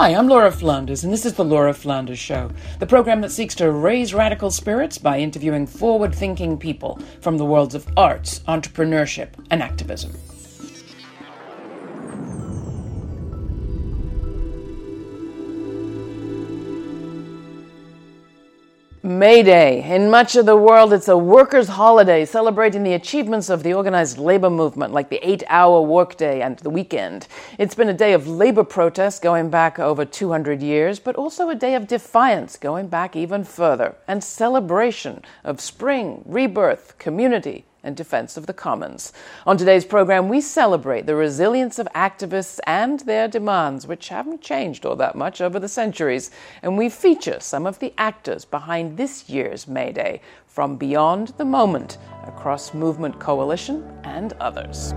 Hi, I'm Laura Flanders, and this is The Laura Flanders Show, the program that seeks to raise radical spirits by interviewing forward thinking people from the worlds of arts, entrepreneurship, and activism. May Day. In much of the world, it's a workers' holiday celebrating the achievements of the organized labor movement, like the eight hour workday and the weekend. It's been a day of labor protest going back over 200 years, but also a day of defiance going back even further, and celebration of spring, rebirth, community, and defense of the commons. On today's program, we celebrate the resilience of activists and their demands, which haven't changed all that much over the centuries, and we feature some of the actors behind this year's May Day from Beyond the Moment, across movement coalition, and others.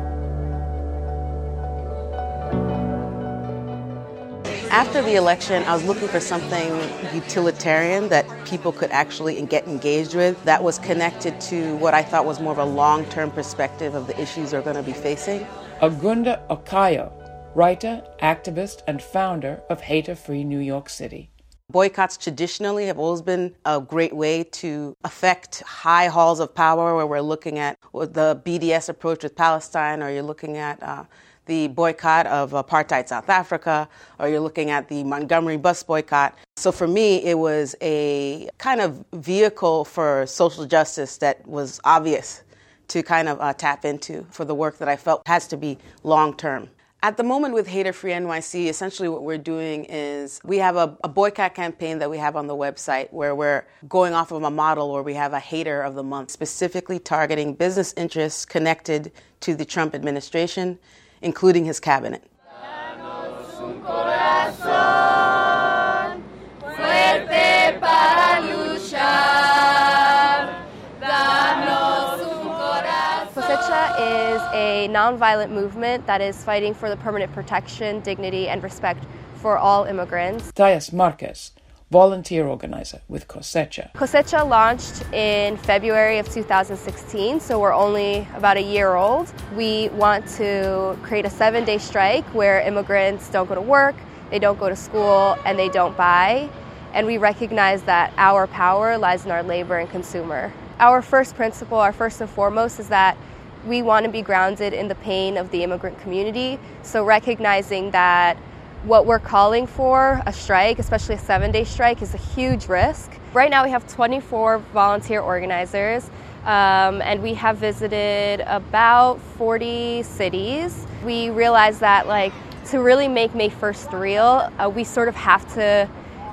After the election, I was looking for something utilitarian that people could actually get engaged with that was connected to what I thought was more of a long term perspective of the issues they're going to be facing. Agunda Okeyo, writer, activist, and founder of Hater Free New York City. Boycotts traditionally have always been a great way to affect high halls of power where we're looking at the BDS approach with Palestine, or you're looking at uh, the boycott of apartheid South Africa, or you're looking at the Montgomery bus boycott. So for me, it was a kind of vehicle for social justice that was obvious to kind of uh, tap into for the work that I felt has to be long term. At the moment with Hater Free NYC, essentially what we're doing is we have a, a, boycott campaign that we have on the website where we're going off of a model where we have a hater of the month, specifically targeting business interests connected to the Trump administration including his cabinet. Cosecha is a nonviolent movement that is fighting for the permanent protection, dignity, and respect for all immigrants. Thais Marquez, volunteer organizer with Cosecha. Cosecha launched in February of 2016, so we're only about a year old. We want to create a seven day strike where immigrants don't go to work, they don't go to school, and they don't buy. And we recognize that our power lies in our labor and consumer. Our first principle, our first and foremost, is that we want to be grounded in the pain of the immigrant community. So recognizing that what we're calling for, a strike, especially a seven day strike, is a huge risk. Right now, we have 24 volunteer organizers, um, and we have visited about 40 cities. We realize that, like, to really make May 1st real, uh, we sort of have to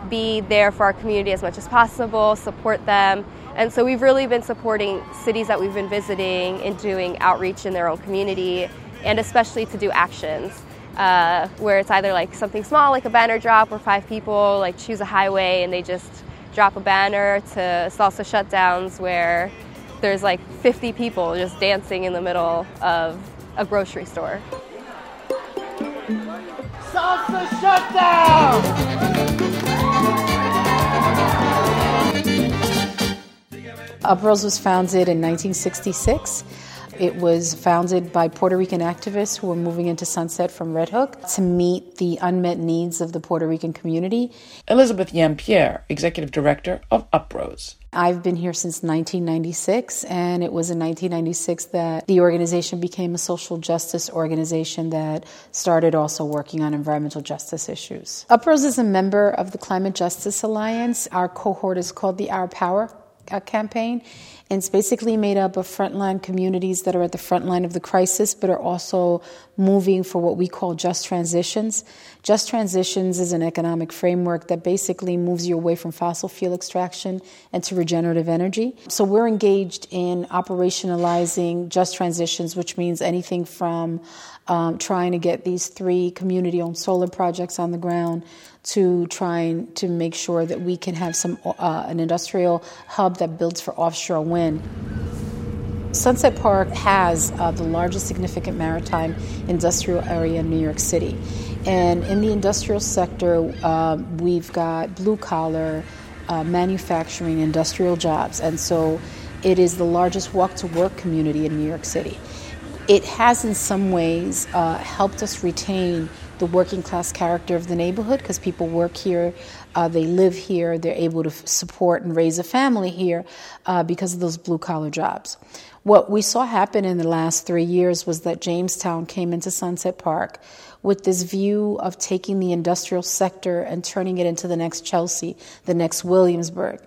be there for our community as much as possible, support them. And so we've really been supporting cities that we've been visiting in doing outreach in their own community and especially to do actions uh, where it's either like something small, like a banner drop, where five people like choose a highway and they just drop a banner, to salsa shutdowns where there's like 50 people just dancing in the middle of a grocery store. Salsa shutdown! Uprose was founded in 1966 it was founded by Puerto Rican activists who were moving into Sunset from Red Hook to meet the unmet needs of the Puerto Rican community. Elizabeth Yeampierre, Executive Director of Uprose. I've been here since 1996, and it was in 1996 that the organization became a social justice organization that started also working on environmental justice issues. Uprose is a member of the Climate Justice Alliance. Our cohort is called the Our Power campaign, and it's basically made up of frontline communities that are at the front line of the crisis, but are also moving for what we call just transitions. Just transitions is an economic framework that basically moves you away from fossil fuel extraction and to regenerative energy. So we're engaged in operationalizing just transitions, which means anything from um, trying to get these three community owned solar projects on the ground to trying to make sure that we can have some uh, an industrial hub that builds for offshore wind. Sunset Park has uh, the largest significant maritime industrial area in New York City. And in the industrial sector, uh, we've got blue collar, uh, manufacturing, industrial jobs. And so it is the largest walk to work community in New York City. It has, in some ways, uh, helped us retain the working class character of the neighborhood because people work here, uh, they live here, they're able to support and raise a family here uh, because of those blue collar jobs. What we saw happen in the last three years was that Jamestown came into Sunset Park with this view of taking the industrial sector and turning it into the next Chelsea, the next Williamsburg.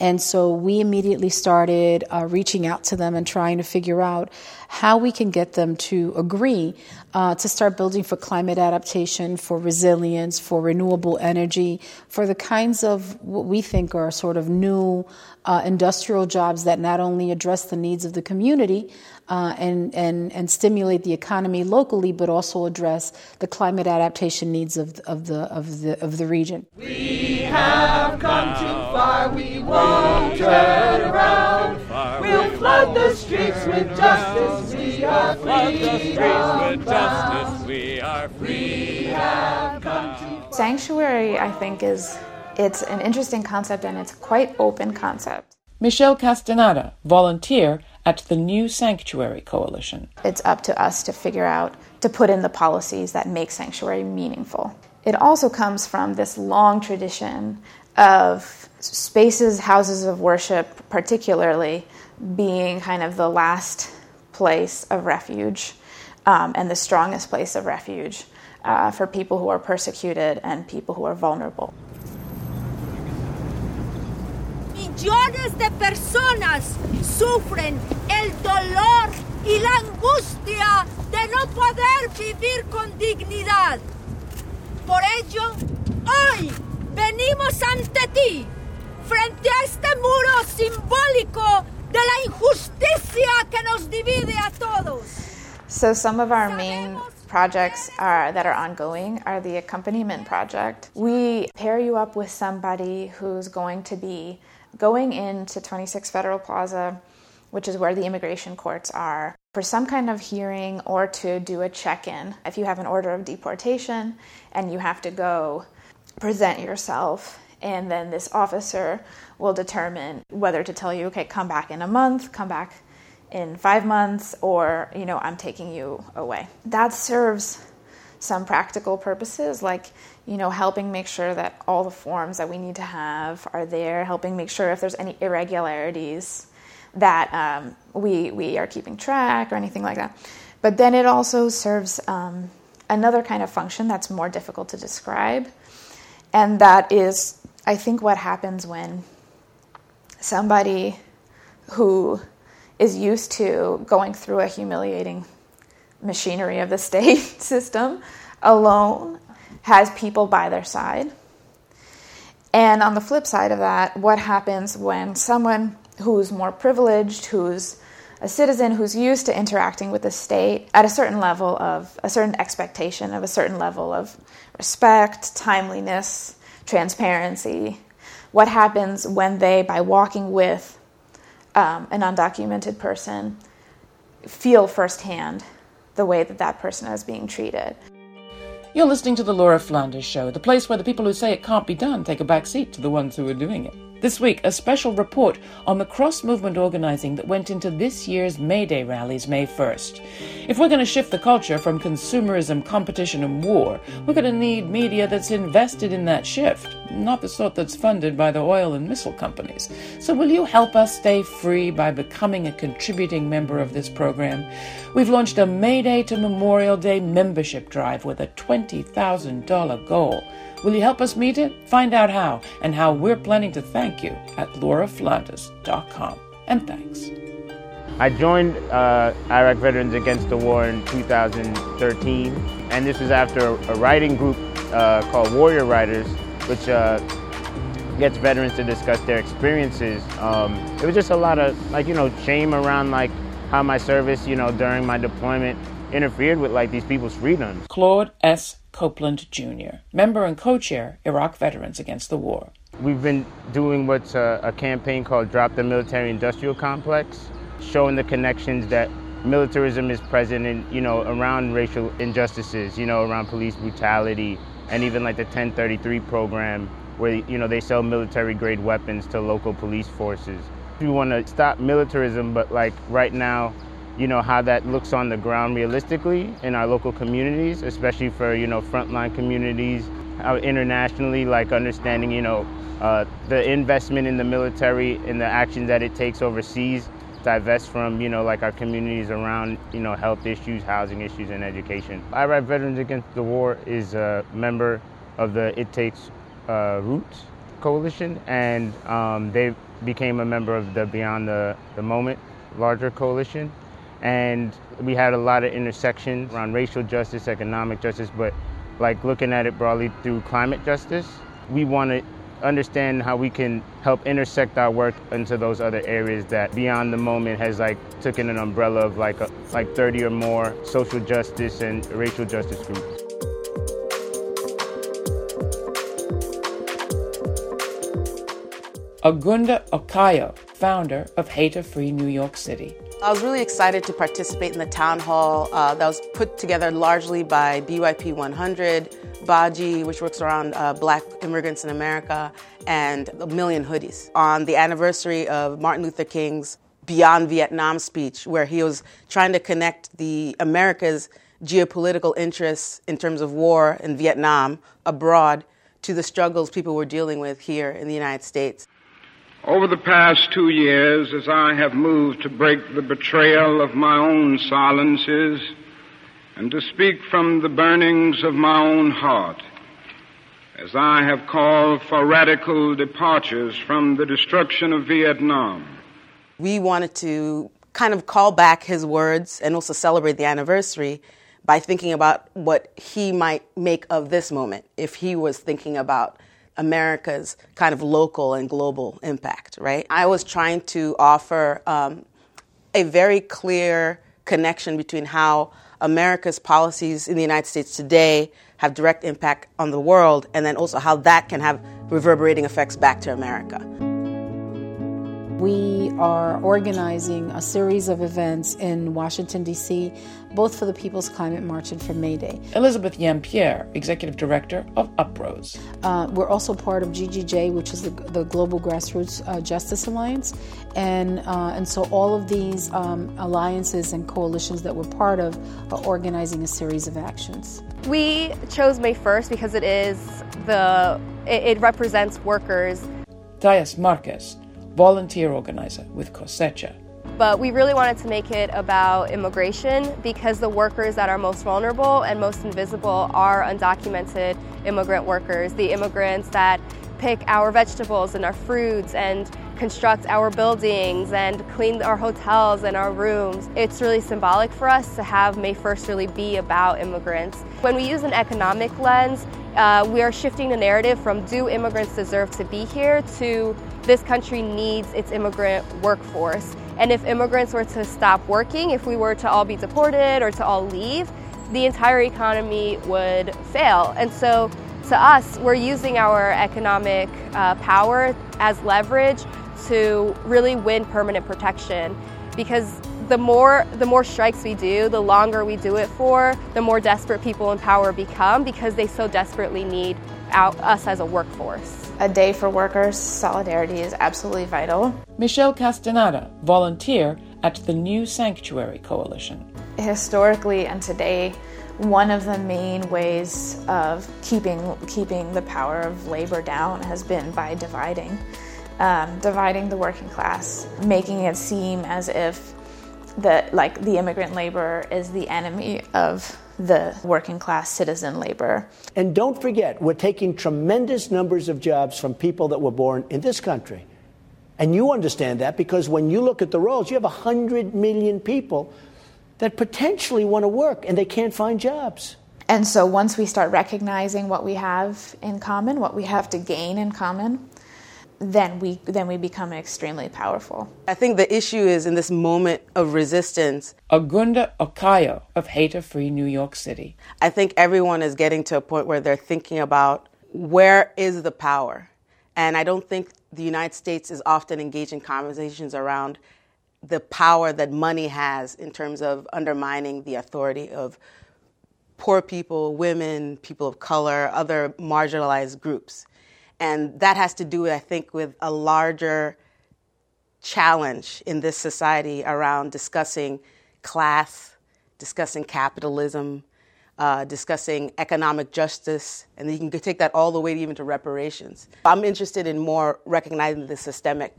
And so we immediately started uh, reaching out to them and trying to figure out how we can get them to agree uh, to start building for climate adaptation, for resilience, for renewable energy, for the kinds of what we think are sort of new uh, industrial jobs that not only address the needs of the community uh, and, and, and stimulate the economy locally, but also address the climate adaptation needs of, of, the, of, the, of the region. We have come too far, we won't turn around. We'll flood the streets with justice, we are free. Sanctuary, I think, is it's an interesting concept and it's quite open concept. Michelle Castaneda, volunteer at the New Sanctuary Coalition. It's up to us to figure out to put in the policies that make sanctuary meaningful. It also comes from this long tradition of spaces, houses of worship, particularly being kind of the last place of refuge um, and the strongest place of refuge uh, for people who are persecuted and people who are vulnerable. Millones de personas sufren el dolor y la angustia de no poder vivir con dignidad. Por ello, hoy venimos ante ti, frente a este muro simbólico de la injusticia que nos divide a todos. So, some of our main projects are, that are ongoing are the accompaniment project. We pair you up with somebody who's going to be going into 26 Federal Plaza, which is where the immigration courts are, for some kind of hearing or to do a check in. If you have an order of deportation and you have to go present yourself, and then this officer will determine whether to tell you, okay, come back in a month, come back in five months, or, you know, I'm taking you away. That serves some practical purposes, like, you know, helping make sure that all the forms that we need to have are there, helping make sure if there's any irregularities that um, we, we are keeping track or anything like that. But then it also serves um, another kind of function that's more difficult to describe, and that is, I think, what happens when somebody who is used to going through a humiliating machinery of the state system alone has people by their side. And on the flip side of that, what happens when someone who's more privileged, who's a citizen who's used to interacting with the state at a certain level of a certain expectation of a certain level of respect, timeliness, transparency, what happens when they, by walking with um, an undocumented person, feel firsthand the way that that person is being treated. You're listening to The Laura Flanders Show, the place where the people who say it can't be done take a back seat to the ones who are doing it. This week, a special report on the cross movement organizing that went into this year's May Day rallies May 1st. If we're going to shift the culture from consumerism, competition, and war, we're going to need media that's invested in that shift, not the sort that's funded by the oil and missile companies. So, will you help us stay free by becoming a contributing member of this program? We've launched a May Day to Memorial Day membership drive with a $20,000 goal. Will you help us meet it? Find out how and how we're planning to thank you at lauraflanders.com. And thanks. I joined uh, Iraq Veterans Against the War in 2013, and this was after a writing group uh, called Warrior Writers, which uh, gets veterans to discuss their experiences. Um, it was just a lot of like you know shame around like how my service you know during my deployment interfered with like these people's freedoms. Claude S. Copeland Jr., member and co chair, Iraq Veterans Against the War. We've been doing what's a, a campaign called Drop the Military Industrial Complex, showing the connections that militarism is present in, you know, around racial injustices, you know, around police brutality, and even like the 1033 program where, you know, they sell military grade weapons to local police forces. We want to stop militarism, but like right now, you know, how that looks on the ground realistically in our local communities, especially for, you know, frontline communities internationally, like understanding, you know, uh, the investment in the military and the actions that it takes overseas divest from, you know, like our communities around, you know, health issues, housing issues, and education. Iraq Veterans Against the War is a member of the It Takes uh, Roots Coalition, and um, they became a member of the Beyond the, the Moment larger coalition. And we had a lot of intersection around racial justice, economic justice, but like looking at it broadly through climate justice. We want to understand how we can help intersect our work into those other areas that beyond the moment has like taken an umbrella of like a, like 30 or more social justice and racial justice groups. Agunda Okeyo, founder of Hater Free New York City. I was really excited to participate in the town hall uh, that was put together largely by BYP 100, Baji, which works around uh, black immigrants in America, and a million hoodies on the anniversary of Martin Luther King's Beyond Vietnam speech, where he was trying to connect the America's geopolitical interests in terms of war in Vietnam abroad to the struggles people were dealing with here in the United States. Over the past two years, as I have moved to break the betrayal of my own silences and to speak from the burnings of my own heart, as I have called for radical departures from the destruction of Vietnam. We wanted to kind of call back his words and also celebrate the anniversary by thinking about what he might make of this moment if he was thinking about America's kind of local and global impact, right? I was trying to offer um, a very clear connection between how America's policies in the United States today have direct impact on the world, and then also how that can have reverberating effects back to America. We are organizing a series of events in Washington, D.C., both for the People's Climate March and for May Day. Elizabeth Yeampierre, Executive Director of UPROSE. Uh, we're also part of GGJ, which is the, the Global Grassroots uh, Justice Alliance. And, uh, and so all of these um, alliances and coalitions that we're part of are organizing a series of actions. We chose May 1st because it is the, it, it represents workers. Thais Marquez, volunteer organizer with Cosecha. But we really wanted to make it about immigration because the workers that are most vulnerable and most invisible are undocumented immigrant workers, the immigrants that pick our vegetables and our fruits and construct our buildings and clean our hotels and our rooms. It's really symbolic for us to have May 1st really be about immigrants. When we use an economic lens, uh, we are shifting the narrative from do immigrants deserve to be here to this country needs its immigrant workforce. And if immigrants were to stop working, if we were to all be deported or to all leave, the entire economy would fail. And so to us, we're using our economic uh, power as leverage to really win permanent protection because the more the more strikes we do, the longer we do it for, the more desperate people in power become because they so desperately need out, us as a workforce a day for workers, solidarity is absolutely vital. Michelle Castaneda, volunteer at the New Sanctuary Coalition. Historically and today, one of the main ways of keeping keeping the power of labor down has been by dividing, um, dividing the working class, making it seem as if the like the immigrant labor is the enemy of the working class citizen labor. And don't forget, we're taking tremendous numbers of jobs from people that were born in this country. And you understand that because when you look at the rolls, you have 100 million people that potentially want to work and they can't find jobs. And so once we start recognizing what we have in common, what we have to gain in common, then we then we become extremely powerful. I think the issue is in this moment of resistance. Agunda Okeyo of Hater Free New York City. I think everyone is getting to a point where they're thinking about where is the power? And I don't think the United States is often engaged in conversations around the power that money has in terms of undermining the authority of poor people, women, people of color, other marginalized groups. And that has to do, I think, with a larger challenge in this society around discussing class, discussing capitalism, uh, discussing economic justice, and you can take that all the way even to reparations. I'm interested in more recognizing the systemic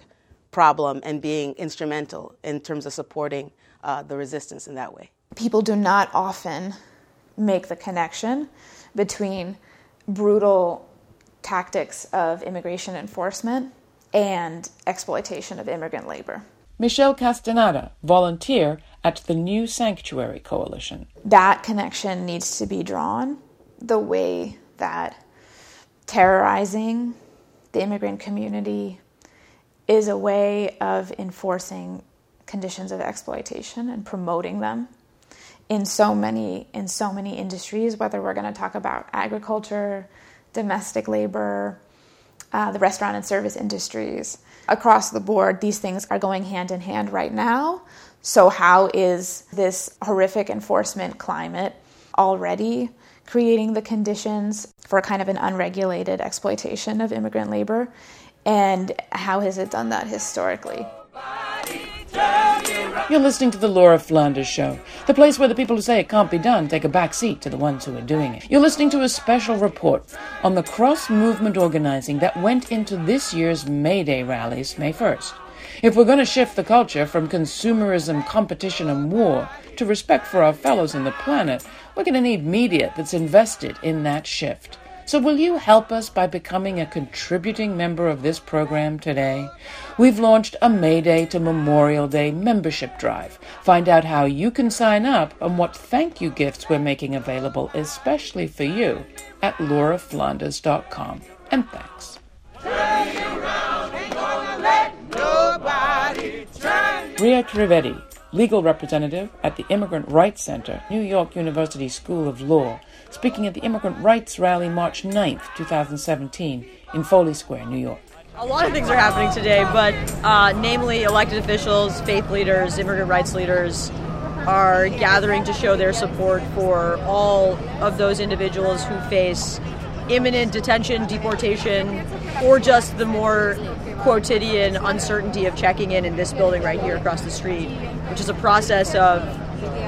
problem and being instrumental in terms of supporting uh, the resistance in that way. People do not often make the connection between brutal tactics of immigration enforcement and exploitation of immigrant labor. Michelle Castaneda, volunteer at the New Sanctuary Coalition. That connection needs to be drawn the way that terrorizing the immigrant community is a way of enforcing conditions of exploitation and promoting them in so many in so many industries whether we're going to talk about agriculture domestic labor uh, the restaurant and service industries. Across the board these things are going hand in hand right now. So how is this horrific enforcement climate already creating the conditions for kind of an unregulated exploitation of immigrant labor? And how has it done that historically you're listening to the Laura Flanders Show, the place where the people who say it can't be done take a back seat to the ones who are doing it. You're listening to a special report on the cross movement organizing that went into this year's May Day rallies May 1st. If we're going to shift the culture from consumerism, competition, and war to respect for our fellows in the planet, we're going to need media that's invested in that shift. So, will you help us by becoming a contributing member of this program today? We've launched a May Day to Memorial Day membership drive. Find out how you can sign up and what thank you gifts we're making available, especially for you, at lauraflanders.com. And thanks. Ria Trivedi, legal representative at the Immigrant Rights Center, New York University School of Law speaking at the Immigrant Rights Rally March 9th, 2017, in Foley Square, New York. A lot of things are happening today, but uh, namely, elected officials, faith leaders, immigrant rights leaders are gathering to show their support for all of those individuals who face imminent detention, deportation, or just the more quotidian uncertainty of checking in in this building right here across the street, which is a process of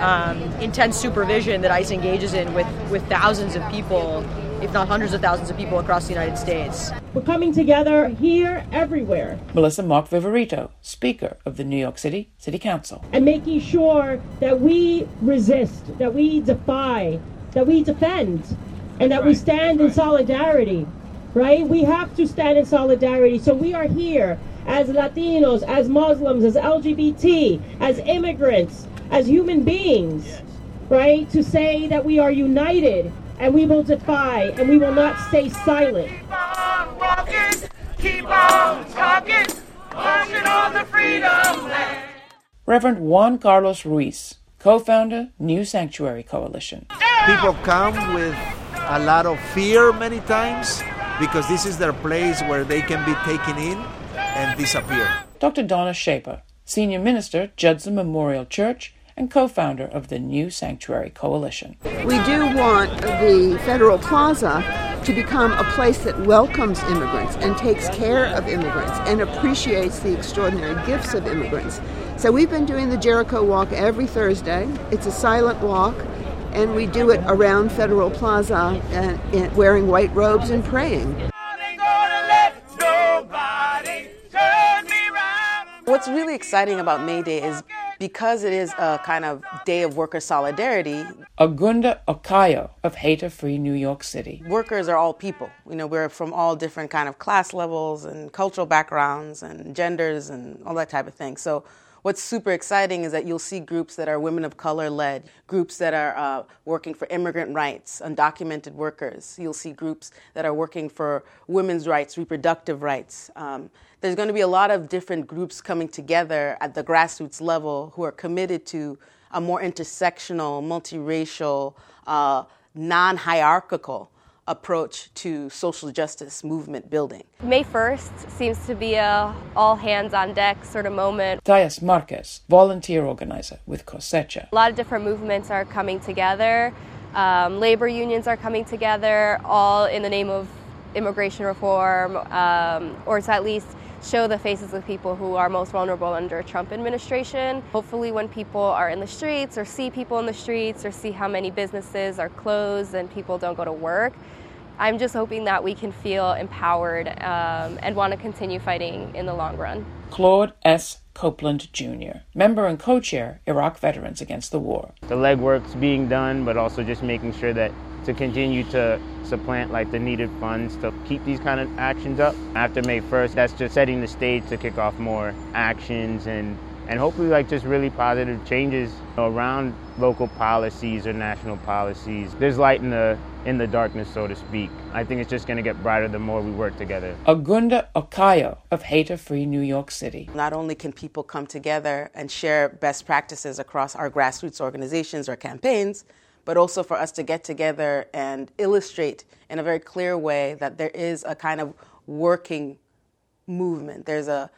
um, intense supervision that ICE engages in with, with thousands of people, if not hundreds of thousands of people across the United States. We're coming together here, everywhere. Melissa Mark-Viverito, Speaker of the New York City City Council. And making sure that we resist, that we defy, that we defend, and that right. we stand right. in solidarity, right? We have to stand in solidarity. So we are here as Latinos, as Muslims, as LGBT, as immigrants, as human beings, yes. right? To say that we are united and we will defy and we will not stay silent. Keep on walking, keep on talking, marching on the freedom land. Reverend Juan Carlos Ruiz, co founder, New Sanctuary Coalition. People come with a lot of fear many times because this is their place where they can be taken in and disappear. Dr. Donna Schaper, Senior Minister, Judson Memorial Church, and co founder of the New Sanctuary Coalition. We do want the Federal Plaza to become a place that welcomes immigrants and takes care of immigrants and appreciates the extraordinary gifts of immigrants. So we've been doing the Jericho Walk every Thursday. It's a silent walk, and we do it around Federal Plaza uh, and, and wearing white robes and praying. What's really exciting about May Day is because it is a kind of day of worker solidarity. Agunda Okeyo of Hater Free New York City. Workers are all people. You know, we're from all different kind of class levels and cultural backgrounds and genders and all that type of thing. So what's super exciting is that you'll see groups that are women of color led, groups that are uh, working for immigrant rights, undocumented workers. You'll see groups that are working for women's rights, reproductive rights. Um, there's going to be a lot of different groups coming together at the grassroots level who are committed to a more intersectional, multiracial, uh, non hierarchical approach to social justice movement building. May 1st seems to be a all hands on deck sort of moment. Thais Marquez, volunteer organizer with Cosecha. A lot of different movements are coming together. Um, labor unions are coming together, all in the name of immigration reform, um, or to at least show the faces of people who are most vulnerable under Trump administration. Hopefully when people are in the streets or see people in the streets or see how many businesses are closed and people don't go to work, I'm just hoping that we can feel empowered um, and want to continue fighting in the long run. Claude S. Copeland Jr., member and co chair, Iraq Veterans Against the War. The legwork's being done, but also just making sure that to continue to supplant like the needed funds to keep these kind of actions up. After May 1st, that's just setting the stage to kick off more actions and and hopefully like just really positive changes around local policies or national policies. There's light in the in the darkness, so to speak. I think it's just going to get brighter the more we work together. Agunda Okeyo of Hater Free New York City. Not only can people come together and share best practices across our grassroots organizations or campaigns, but also for us to get together and illustrate in a very clear way that there is a kind of working movement. There's a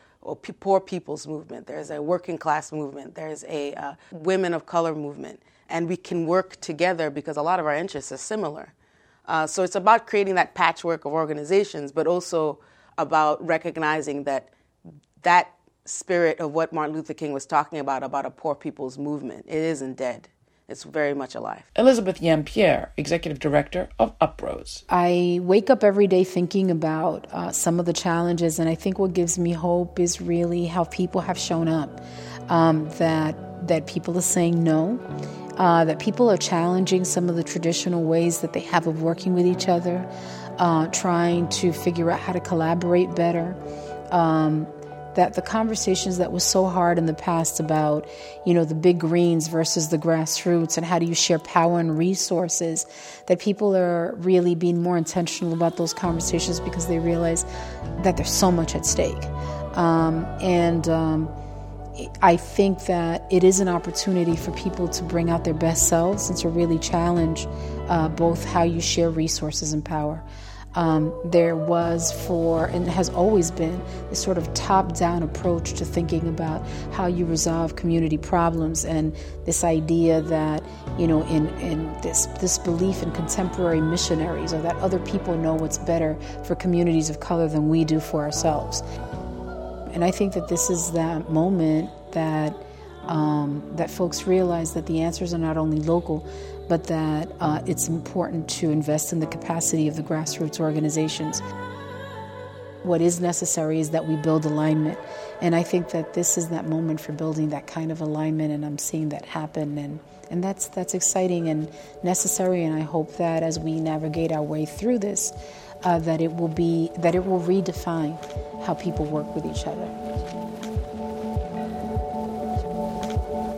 poor people's movement. There's a working class movement. There's a uh, women of color movement. And we can work together because a lot of our interests are similar. Uh, so it's about creating that patchwork of organizations, but also about recognizing that that spirit of what Martin Luther King was talking about, about a poor people's movement, it isn't dead. It's very much alive. Elizabeth Yeampierre, Executive Director of Uprose. I wake up every day thinking about uh, some of the challenges, and I think what gives me hope is really how people have shown up. Um, that that people are saying no, uh, that people are challenging some of the traditional ways that they have of working with each other, uh, trying to figure out how to collaborate better. Um, that the conversations that was so hard in the past about, you know, the big greens versus the grassroots and how do you share power and resources, that people are really being more intentional about those conversations because they realize that there's so much at stake. Um, and um, I think that it is an opportunity for people to bring out their best selves and to really challenge uh, both how you share resources and power. Um, there was for, and has always been, this sort of top down approach to thinking about how you resolve community problems and this idea that, you know, in, in this, this belief in contemporary missionaries or that other people know what's better for communities of color than we do for ourselves. And I think that this is that moment that um, that folks realize that the answers are not only local, but that uh, it's important to invest in the capacity of the grassroots organizations. What is necessary is that we build alignment. And I think that this is that moment for building that kind of alignment, and I'm seeing that happen. And, and that's, that's exciting and necessary. And I hope that as we navigate our way through this, uh, that it will be that it will redefine how people work with each other.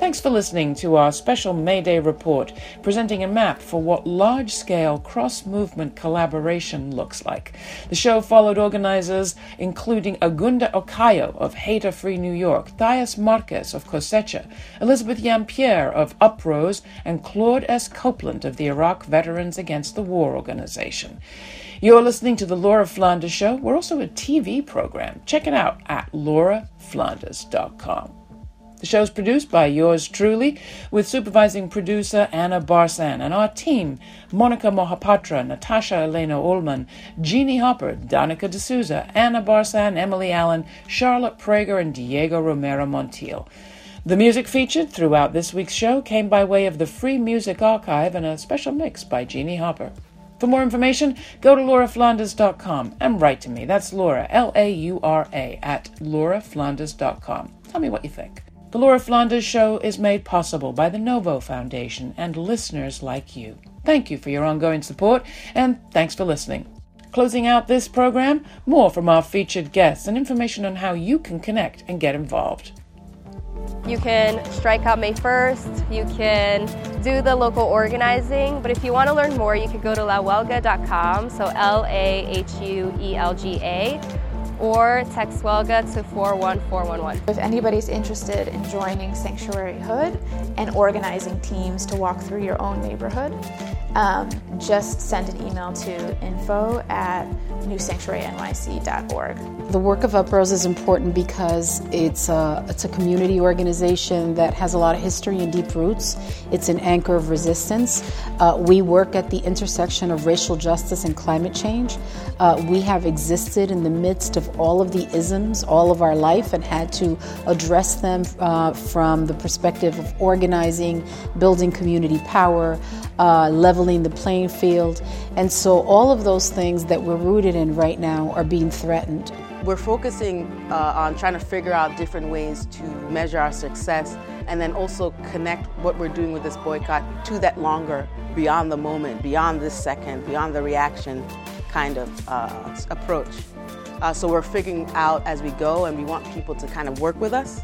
Thanks for listening to our special May Day report, presenting a map for what large scale cross movement collaboration looks like. The show followed organizers including Agunda Okeyo of Hater Free New York, Thais Marquez of Cosecha, Elizabeth Yeampierre of Uprose, and Claude S. Copeland of the Iraq Veterans Against the War organization. You're listening to The Laura Flanders Show. We're also a TV program. Check it out at lauraflanders.com. The show's produced by yours truly, with supervising producer Anna Barsan and our team Monica Mohapatra, Natasha Elena Ullman, Jeannie Hopper, Danica D'Souza, Anna Barsan, Emily Allen, Charlotte Prager, and Diego Romero Montiel. The music featured throughout this week's show came by way of the Free Music Archive and a special mix by Jeannie Hopper. For more information, go to lauraflanders.com and write to me. That's Laura, L A U R A, at lauraflanders.com. Tell me what you think. The Laura Flanders Show is made possible by the Novo Foundation and listeners like you. Thank you for your ongoing support, and thanks for listening. Closing out this program, more from our featured guests and information on how you can connect and get involved. You can strike out May 1st, you can do the local organizing, but if you want to learn more, you can go to lahuelga.com, so L A H U E L G A or text Huelga to 41411. If anybody's interested in joining Sanctuary Hood and organizing teams to walk through your own neighborhood, um, just send an email to info at newsanctuarynyc.org. The work of Uprose is important because it's a, it's a community organization that has a lot of history and deep roots. It's an anchor of resistance. Uh, we work at the intersection of racial justice and climate change. Uh, we have existed in the midst of all of the isms all of our life and had to address them uh, from the perspective of organizing, building community power, uh, leveling the playing field. And so all of those things that we're rooted in right now are being threatened. We're focusing uh, on trying to figure out different ways to measure our success and then also connect what we're doing with this boycott to that longer, beyond the moment, beyond this second, beyond the reaction kind of uh, approach. Uh, so we're figuring out as we go, and we want people to kind of work with us.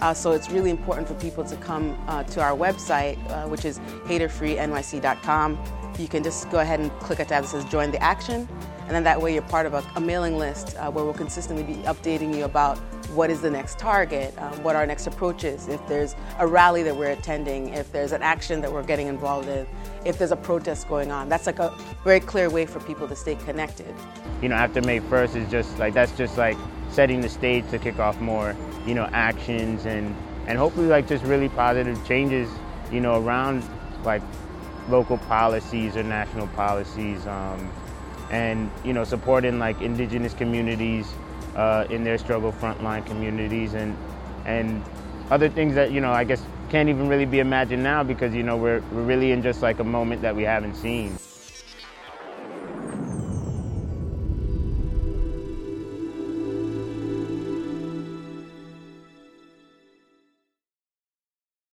Uh, so it's really important for people to come uh, to our website, uh, which is haterfreenyc.com. You can just go ahead and click a tab that says Join the Action, and then that way you're part of a, a mailing list uh, where we'll consistently be updating you about what is the next target, um, what our next approach is, if there's a rally that we're attending, if there's an action that we're getting involved in, if there's a protest going on. That's like a very clear way for people to stay connected. You know, after May 1st is just like, that's just like setting the stage to kick off more, you know, actions and, and hopefully like just really positive changes, you know, around like local policies or national policies. Um, and, you know, supporting like indigenous communities, uh, in their struggle frontline communities and and other things that you know I guess can't even really be imagined now because you know we're we're really in just like a moment that we haven't seen.